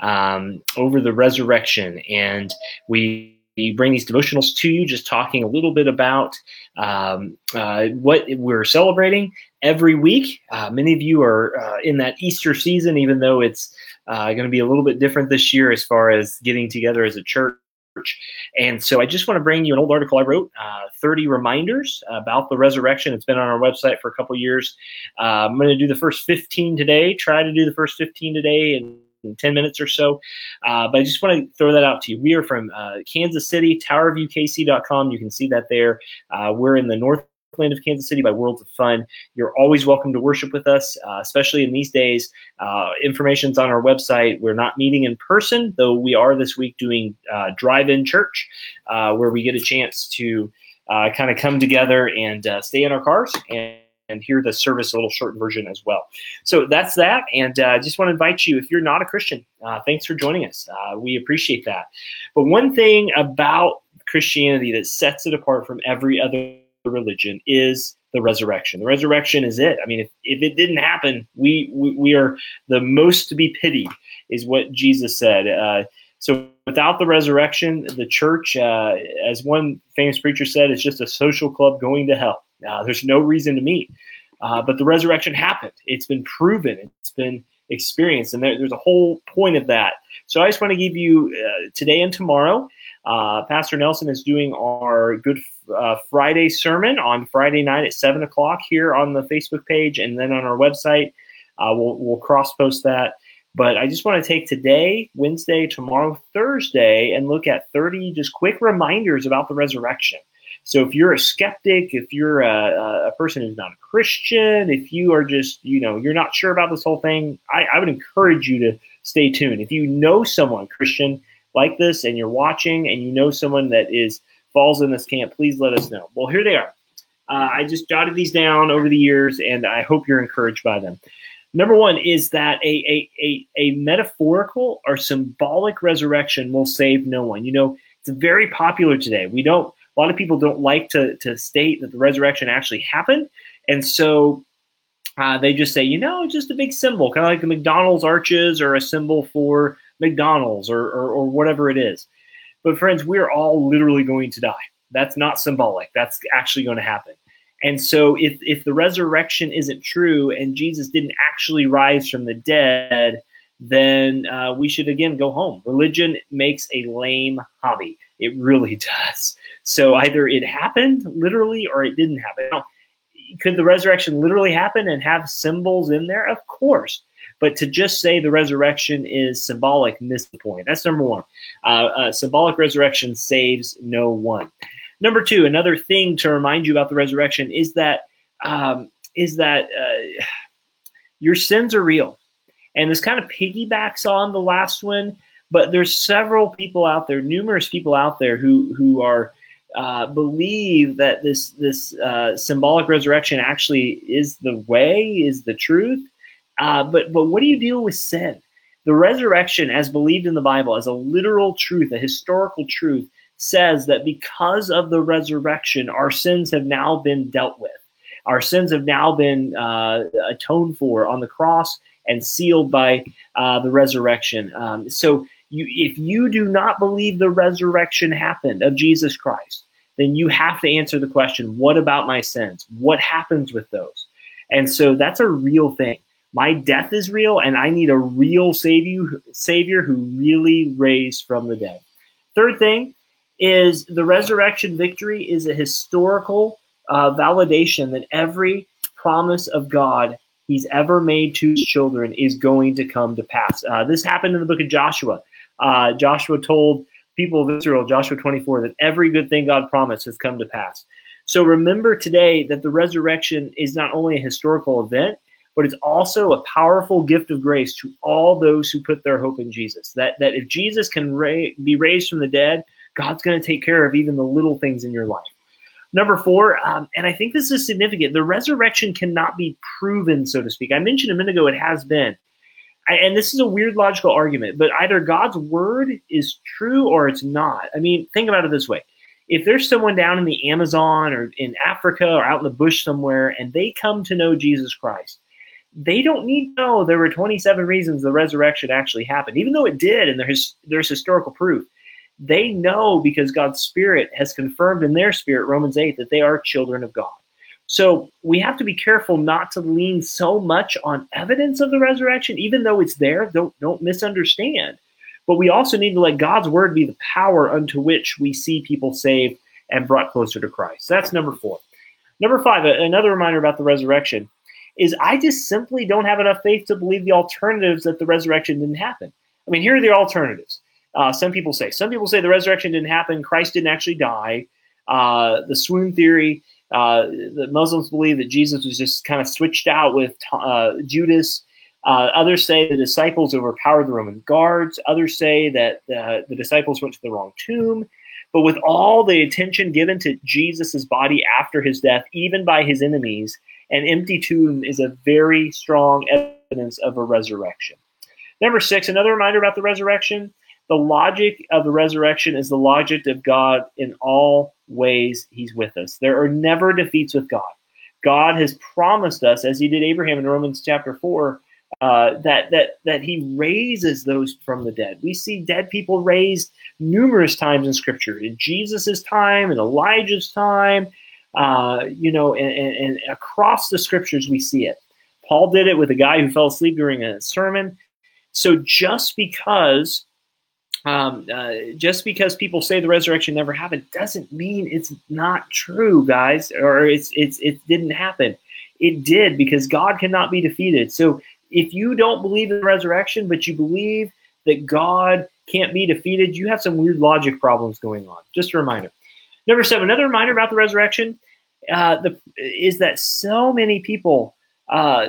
um, over the resurrection. And we bring these devotionals to you, just talking a little bit about um, uh, what we're celebrating every week. Uh, many of you are uh, in that Easter season, even though it's uh, going to be a little bit different this year as far as getting together as a church. And so I just want to bring you an old article I wrote, uh, 30 reminders about the resurrection. It's been on our website for a couple years. Uh, I'm going to do the first 15 today, try to do the first 15 today, and in 10 minutes or so. Uh, but I just want to throw that out to you. We are from uh, Kansas City, towerviewkc.com. You can see that there. Uh, we're in the north land of Kansas City by Worlds of Fun. You're always welcome to worship with us, uh, especially in these days. Uh, information's on our website. We're not meeting in person, though we are this week doing uh, drive-in church, uh, where we get a chance to uh, kind of come together and uh, stay in our cars and and hear the service a little short version as well. So that's that. And I uh, just want to invite you, if you're not a Christian, uh, thanks for joining us. Uh, we appreciate that. But one thing about Christianity that sets it apart from every other religion is the resurrection. The resurrection is it. I mean, if, if it didn't happen, we, we, we are the most to be pitied, is what Jesus said. So without the resurrection, the church, uh, as one famous preacher said, is just a social club going to hell. Uh, there's no reason to meet. Uh, but the resurrection happened. It's been proven. It's been experienced, and there, there's a whole point of that. So I just want to give you uh, today and tomorrow. Uh, Pastor Nelson is doing our Good uh, Friday sermon on Friday night at seven o'clock here on the Facebook page, and then on our website. We'll, we'll cross post that. But I just want to take today, Wednesday, tomorrow, Thursday, and look at 30 just quick reminders about the resurrection. So if you're a skeptic, if you're a, a, person who's not a Christian, if you are just, you know, you're not sure about this whole thing, I, I would encourage you to stay tuned. If you know someone Christian like this and you're watching and you know someone that is falls in this camp, please let us know. Well, here they are. Uh, I just jotted these down over the years, and I hope you're encouraged by them. Number one is that a, a, a, a metaphorical or symbolic resurrection will save no one. You know, it's very popular today. We don't a lot of people don't like to, to state that the resurrection actually happened. And so uh, they just say, you know, just a big symbol, kind of like the McDonald's arches or a symbol for McDonald's or, or, or whatever it is. But friends, we're all literally going to die. That's not symbolic. That's actually going to happen. And so if, if the resurrection isn't true and Jesus didn't actually rise from the dead, then uh, we should again go home. Religion makes a lame hobby. It really does. So either it happened literally or it didn't happen. Now, could the resurrection literally happen and have symbols in there? Of course. But to just say the resurrection is symbolic missed the point. That's number one. Uh, uh, symbolic resurrection saves no one. Number two, another thing to remind you about the resurrection is that um, is that uh, your sins are real, and this kind of piggybacks on the last one. But there's several people out there, numerous people out there who who are uh, believe that this this uh, symbolic resurrection actually is the way, is the truth. Uh, but but what do you deal with sin? The resurrection, as believed in the Bible, as a literal truth, a historical truth, says that because of the resurrection, our sins have now been dealt with. Our sins have now been uh, atoned for on the cross and sealed by uh, the resurrection. Um, so you, if you do not believe the resurrection happened of Jesus Christ, then you have to answer the question, what about my sins? What happens with those? And so that's a real thing. My death is real, and I need a real savior, savior who really raised from the dead. Third thing is the resurrection victory is a historical uh, validation that every promise of God he's ever made to his children is going to come to pass. Uh, this happened in the book of Joshua. Uh, Joshua told people of Israel, Joshua 24, that every good thing God promised has come to pass. So remember today that the resurrection is not only a historical event, but it's also a powerful gift of grace to all those who put their hope in Jesus. That, that if Jesus can ra- be raised from the dead, God's going to take care of even the little things in your life. Number four, um, and I think this is significant, the resurrection cannot be proven, so to speak. I mentioned a minute ago it has been and this is a weird logical argument, but either God's word is true or it's not. I mean, think about it this way. If there's someone down in the Amazon or in Africa or out in the bush somewhere and they come to know Jesus Christ, they don't need to know there were 27 reasons the resurrection actually happened, even though it did, and there's there's historical proof. They know because God's Spirit has confirmed in their spirit, Romans 8, that they are children of God. So we have to be careful not to lean so much on evidence of the resurrection, even though it's there. Don't don't misunderstand. But we also need to let God's word be the power unto which we see people saved and brought closer to Christ. That's number four. Number five, another reminder about the resurrection is I just simply don't have enough faith to believe the alternatives that the resurrection didn't happen. I mean, here are the alternatives. Uh, some people say. Some people say the resurrection didn't happen. Christ didn't actually die. Uh, the swoon theory. Uh, the Muslims believe that Jesus was just kind of switched out with uh, Judas. Uh, others say the disciples overpowered the Roman guards. Others say that uh, the disciples went to the wrong tomb. But with all the attention given to Jesus' body after his death, even by his enemies, an empty tomb is a very strong evidence of a resurrection. Number six, another reminder about the resurrection. The logic of the resurrection is the logic of God in all ways. He's with us. There are never defeats with God. God has promised us, as He did Abraham in Romans chapter 4, uh, that that that he raises those from the dead. We see dead people raised numerous times in Scripture, in Jesus' time, in Elijah's time, uh, you know, and, and, and, across the Scriptures we see it. Paul did it with a guy who fell asleep during a sermon. So just because um, uh, just because people say the resurrection never happened doesn't mean it's not true, guys, or it's it's it didn't happen. It did because God cannot be defeated. So if you don't believe in the resurrection, but you believe that God can't be defeated, you have some weird logic problems going on. Just a reminder. Number seven, another reminder about the resurrection uh, the, is that so many people uh,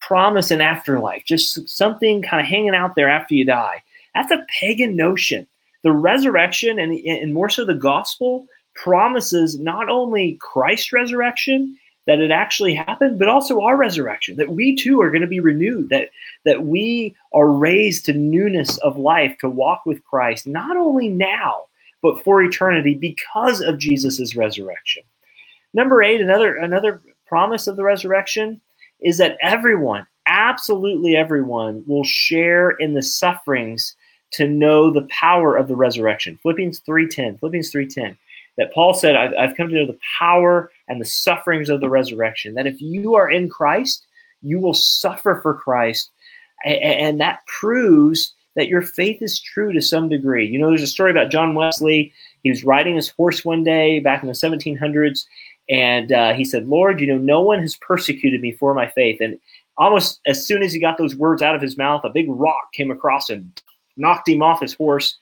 promise an afterlife, just something kind of hanging out there after you die. That's a pagan notion. The resurrection, and, and more so the gospel, promises not only Christ's resurrection, that it actually happened, but also our resurrection, that we too are going to be renewed, that, that we are raised to newness of life, to walk with Christ, not only now, but for eternity because of Jesus' resurrection. Number eight, another, another promise of the resurrection is that everyone, absolutely everyone, will share in the sufferings to know the power of the resurrection. Philippians 3.10, Philippians 3.10 that Paul said, I've, I've come to know the power and the sufferings of the resurrection. That if you are in Christ, you will suffer for Christ. And, and that proves that your faith is true to some degree. You know, there's a story about John Wesley. He was riding his horse one day back in the 1700s, and uh, he said, Lord, you know, no one has persecuted me for my faith. And almost as soon as he got those words out of his mouth, a big rock came across and knocked him off his horse.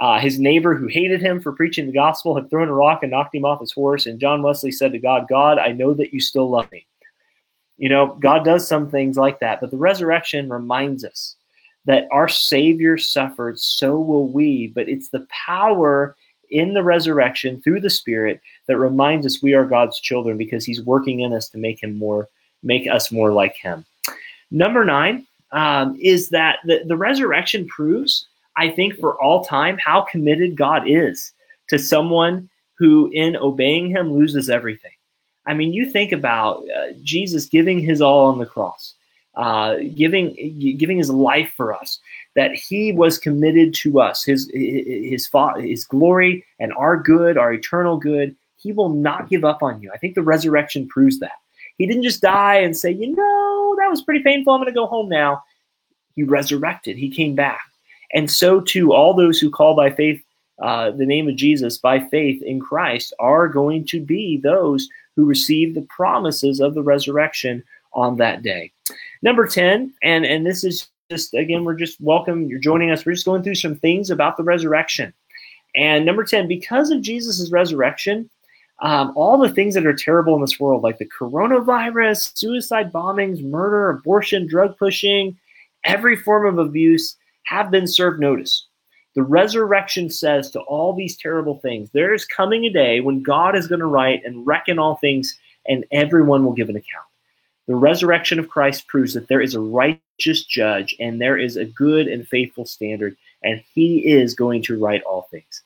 Uh, his neighbor, who hated him for preaching the gospel, had thrown a rock and knocked him off his horse. And John Wesley said to God, God, I know that you still love me. You know, God does some things like that. But the resurrection reminds us that our Savior suffered, so will we. But it's the power in the resurrection through the Spirit that reminds us we are God's children because He's working in us to make Him more, make us more like Him. Number nine um, is that the, the resurrection proves I think, for all time, how committed God is to someone who, in obeying Him, loses everything. I mean, you think about uh, Jesus giving His all on the cross, uh, giving giving His life for us. That He was committed to us, His His His glory and our good, our eternal good. He will not give up on you. I think the resurrection proves that. He didn't just die and say, you know, that was pretty painful. I'm going to go home now. He resurrected. He came back. And so too, all those who call by faith uh, the name of Jesus by faith in Christ are going to be those who receive the promises of the resurrection on that day. Number 10, and, and this is just, again, we're just welcome. You're joining us. We're just going through some things about the resurrection. And number 10, because of Jesus' resurrection, um, all the things that are terrible in this world, like the coronavirus, suicide bombings, murder, abortion, drug pushing, every form of abuse, have been served notice. The resurrection says to all these terrible things, there is coming a day when God is going to right and reckon all things, and everyone will give an account. The resurrection of Christ proves that there is a righteous judge and there is a good and faithful standard, and he is going to right all things.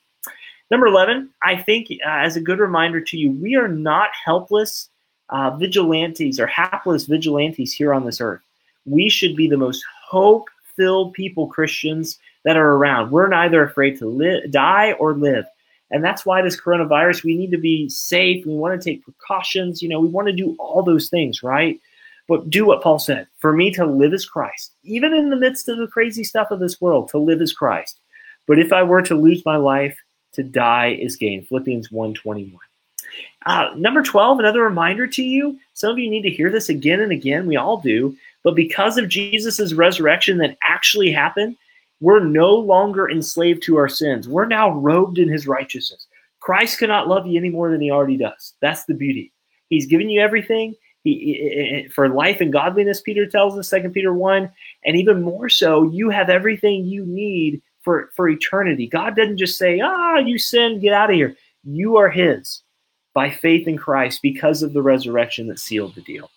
Number 11, I think, uh, as a good reminder to you, we are not helpless uh, vigilantes or hapless vigilantes here on this earth. We should be the most hope filled people, Christians, that are around. We're neither afraid to die or live. And that's why this coronavirus, we need to be safe. We want to take precautions. You know, we want to do all those things, right? But do what Paul said. For me to live as Christ, even in the midst of the crazy stuff of this world, to live as Christ. But if I were to lose my life, to die is gain. Philippians 1:21. Uh, number 12, another reminder to you. Some of you need to hear this again and again. We all do. But because of Jesus' resurrection that actually happened, we're no longer enslaved to our sins. We're now robed in his righteousness. Christ cannot love you any more than he already does. That's the beauty. He's given you everything. He, for life and godliness, Peter tells us, 2 Peter 1. And even more so, you have everything you need for, for eternity. God doesn't just say, ah, you sin, get out of here. You are his by faith in Christ because of the resurrection that sealed the deal.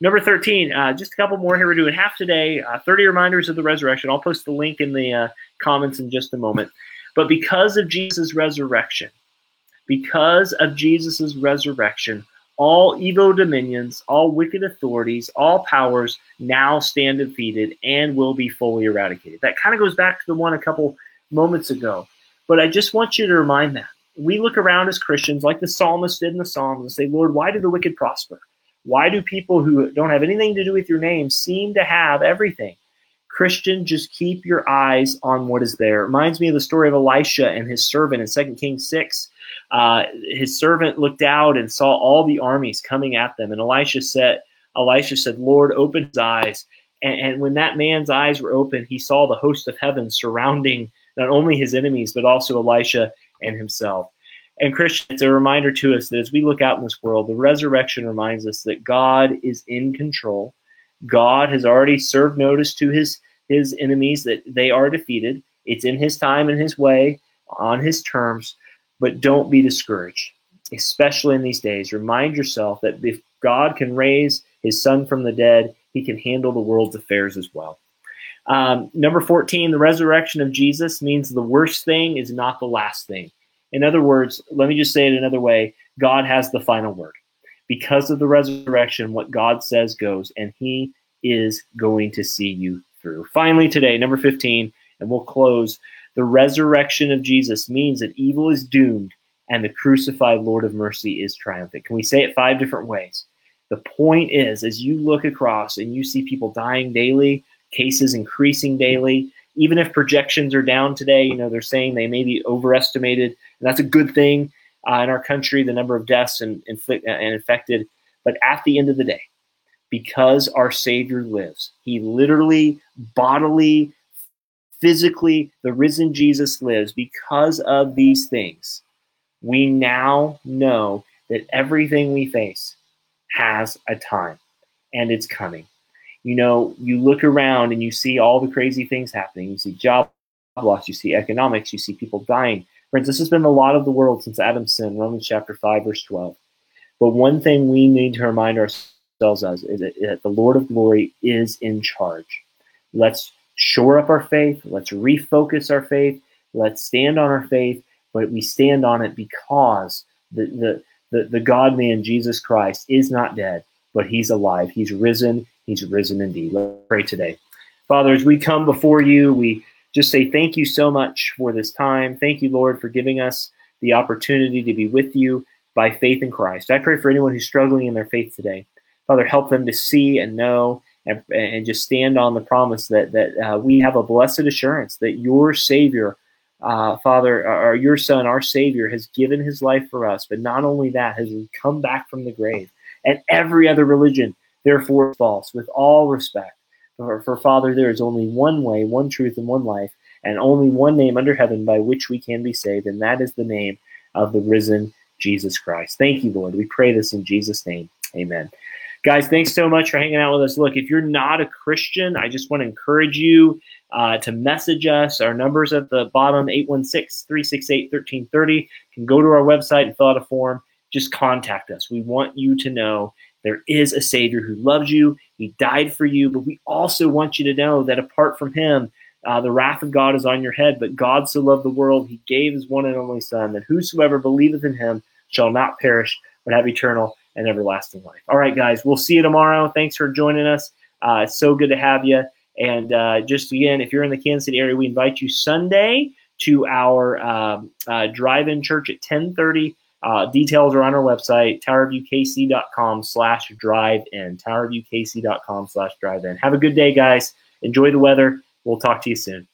Number 13, uh, just a couple more here. We're doing half today, uh, 30 reminders of the resurrection. I'll post the link in the uh, comments in just a moment. But because of Jesus' resurrection, because of Jesus' resurrection, all evil dominions, all wicked authorities, all powers now stand defeated and will be fully eradicated. That kind of goes back to the one a couple moments ago. But I just want you to remind that. We look around as Christians, like the psalmist did in the Psalms, and say, Lord, why do the wicked prosper? Why do people who don't have anything to do with your name seem to have everything? Christian, just keep your eyes on what is there. It reminds me of the story of Elisha and his servant in 2 Kings 6. Uh, his servant looked out and saw all the armies coming at them. And Elisha said, Elisha said, Lord, open his eyes. And, and when that man's eyes were open, he saw the host of heaven surrounding not only his enemies, but also Elisha and himself. And Christian, it's a reminder to us that as we look out in this world, the resurrection reminds us that God is in control. God has already served notice to his his enemies that they are defeated. It's in his time and his way, on his terms, but don't be discouraged, especially in these days. Remind yourself that if God can raise his son from the dead, he can handle the world's affairs as well. Um, number 14, the resurrection of Jesus means the worst thing is not the last thing. In other words, let me just say it another way God has the final word. Because of the resurrection, what God says goes, and He is going to see you through. Finally, today, number 15, and we'll close the resurrection of Jesus means that evil is doomed and the crucified Lord of mercy is triumphant. Can we say it five different ways? The point is, as you look across and you see people dying daily, cases increasing daily, even if projections are down today, you know, they're saying they may be overestimated. And that's a good thing uh, in our country, the number of deaths and, inflict, and infected. But at the end of the day, because our Savior lives, He literally, bodily, physically, the risen Jesus lives because of these things. We now know that everything we face has a time and it's coming you know, you look around and you see all the crazy things happening. You see job loss, you see economics, you see people dying. Friends, this has been a lot of the world since Adam's sin, Romans chapter 5, verse 12. But one thing we need to remind ourselves of is that the Lord of glory is in charge. Let's shore up our faith. Let's refocus our faith. Let's stand on our faith, but we stand on it because the, the, the, the God man, Jesus Christ, is not dead, but he's alive. He's risen. He's risen indeed. Let's pray today. Father, as we come before you, we just say thank you so much for this time. Thank you, Lord, for giving us the opportunity to be with you by faith in Christ. I pray for anyone who's struggling in their faith today. Father, help them to see and know and, and just stand on the promise that, that uh, we have a blessed assurance that your Savior, uh, Father, or your Son, our Savior, has given his life for us. But not only that, has come back from the grave. And every other religion therefore false, with all respect. For, for Father, there is only one way, one truth, and one life, and only one name under heaven by which we can be saved, and that is the name of the risen Jesus Christ. Thank you, Lord. We pray this in Jesus' name. Amen. Guys, thanks so much for hanging out with us. Look, if you're not a Christian, I just want to encourage you uh, to message us. Our number's at the bottom 816 368 1330. You can go to our website and fill out a form. Just contact us. We want you to know there is a Savior who loves you. He died for you, but we also want you to know that apart from Him, uh, the wrath of God is on your head. But God so loved the world, He gave His one and only Son, that whosoever believeth in Him shall not perish, but have eternal and everlasting life. All right, guys, we'll see you tomorrow. Thanks for joining us. Uh, it's so good to have you. And uh, just again, if you're in the Kansas City area, we invite you Sunday to our um, uh, drive-in church at 1030. Uh, details are on our website, towerviewkc.com slash drive-in, towerviewkc.com slash drive-in. Have a good day, guys. Enjoy the weather. We'll talk to you soon.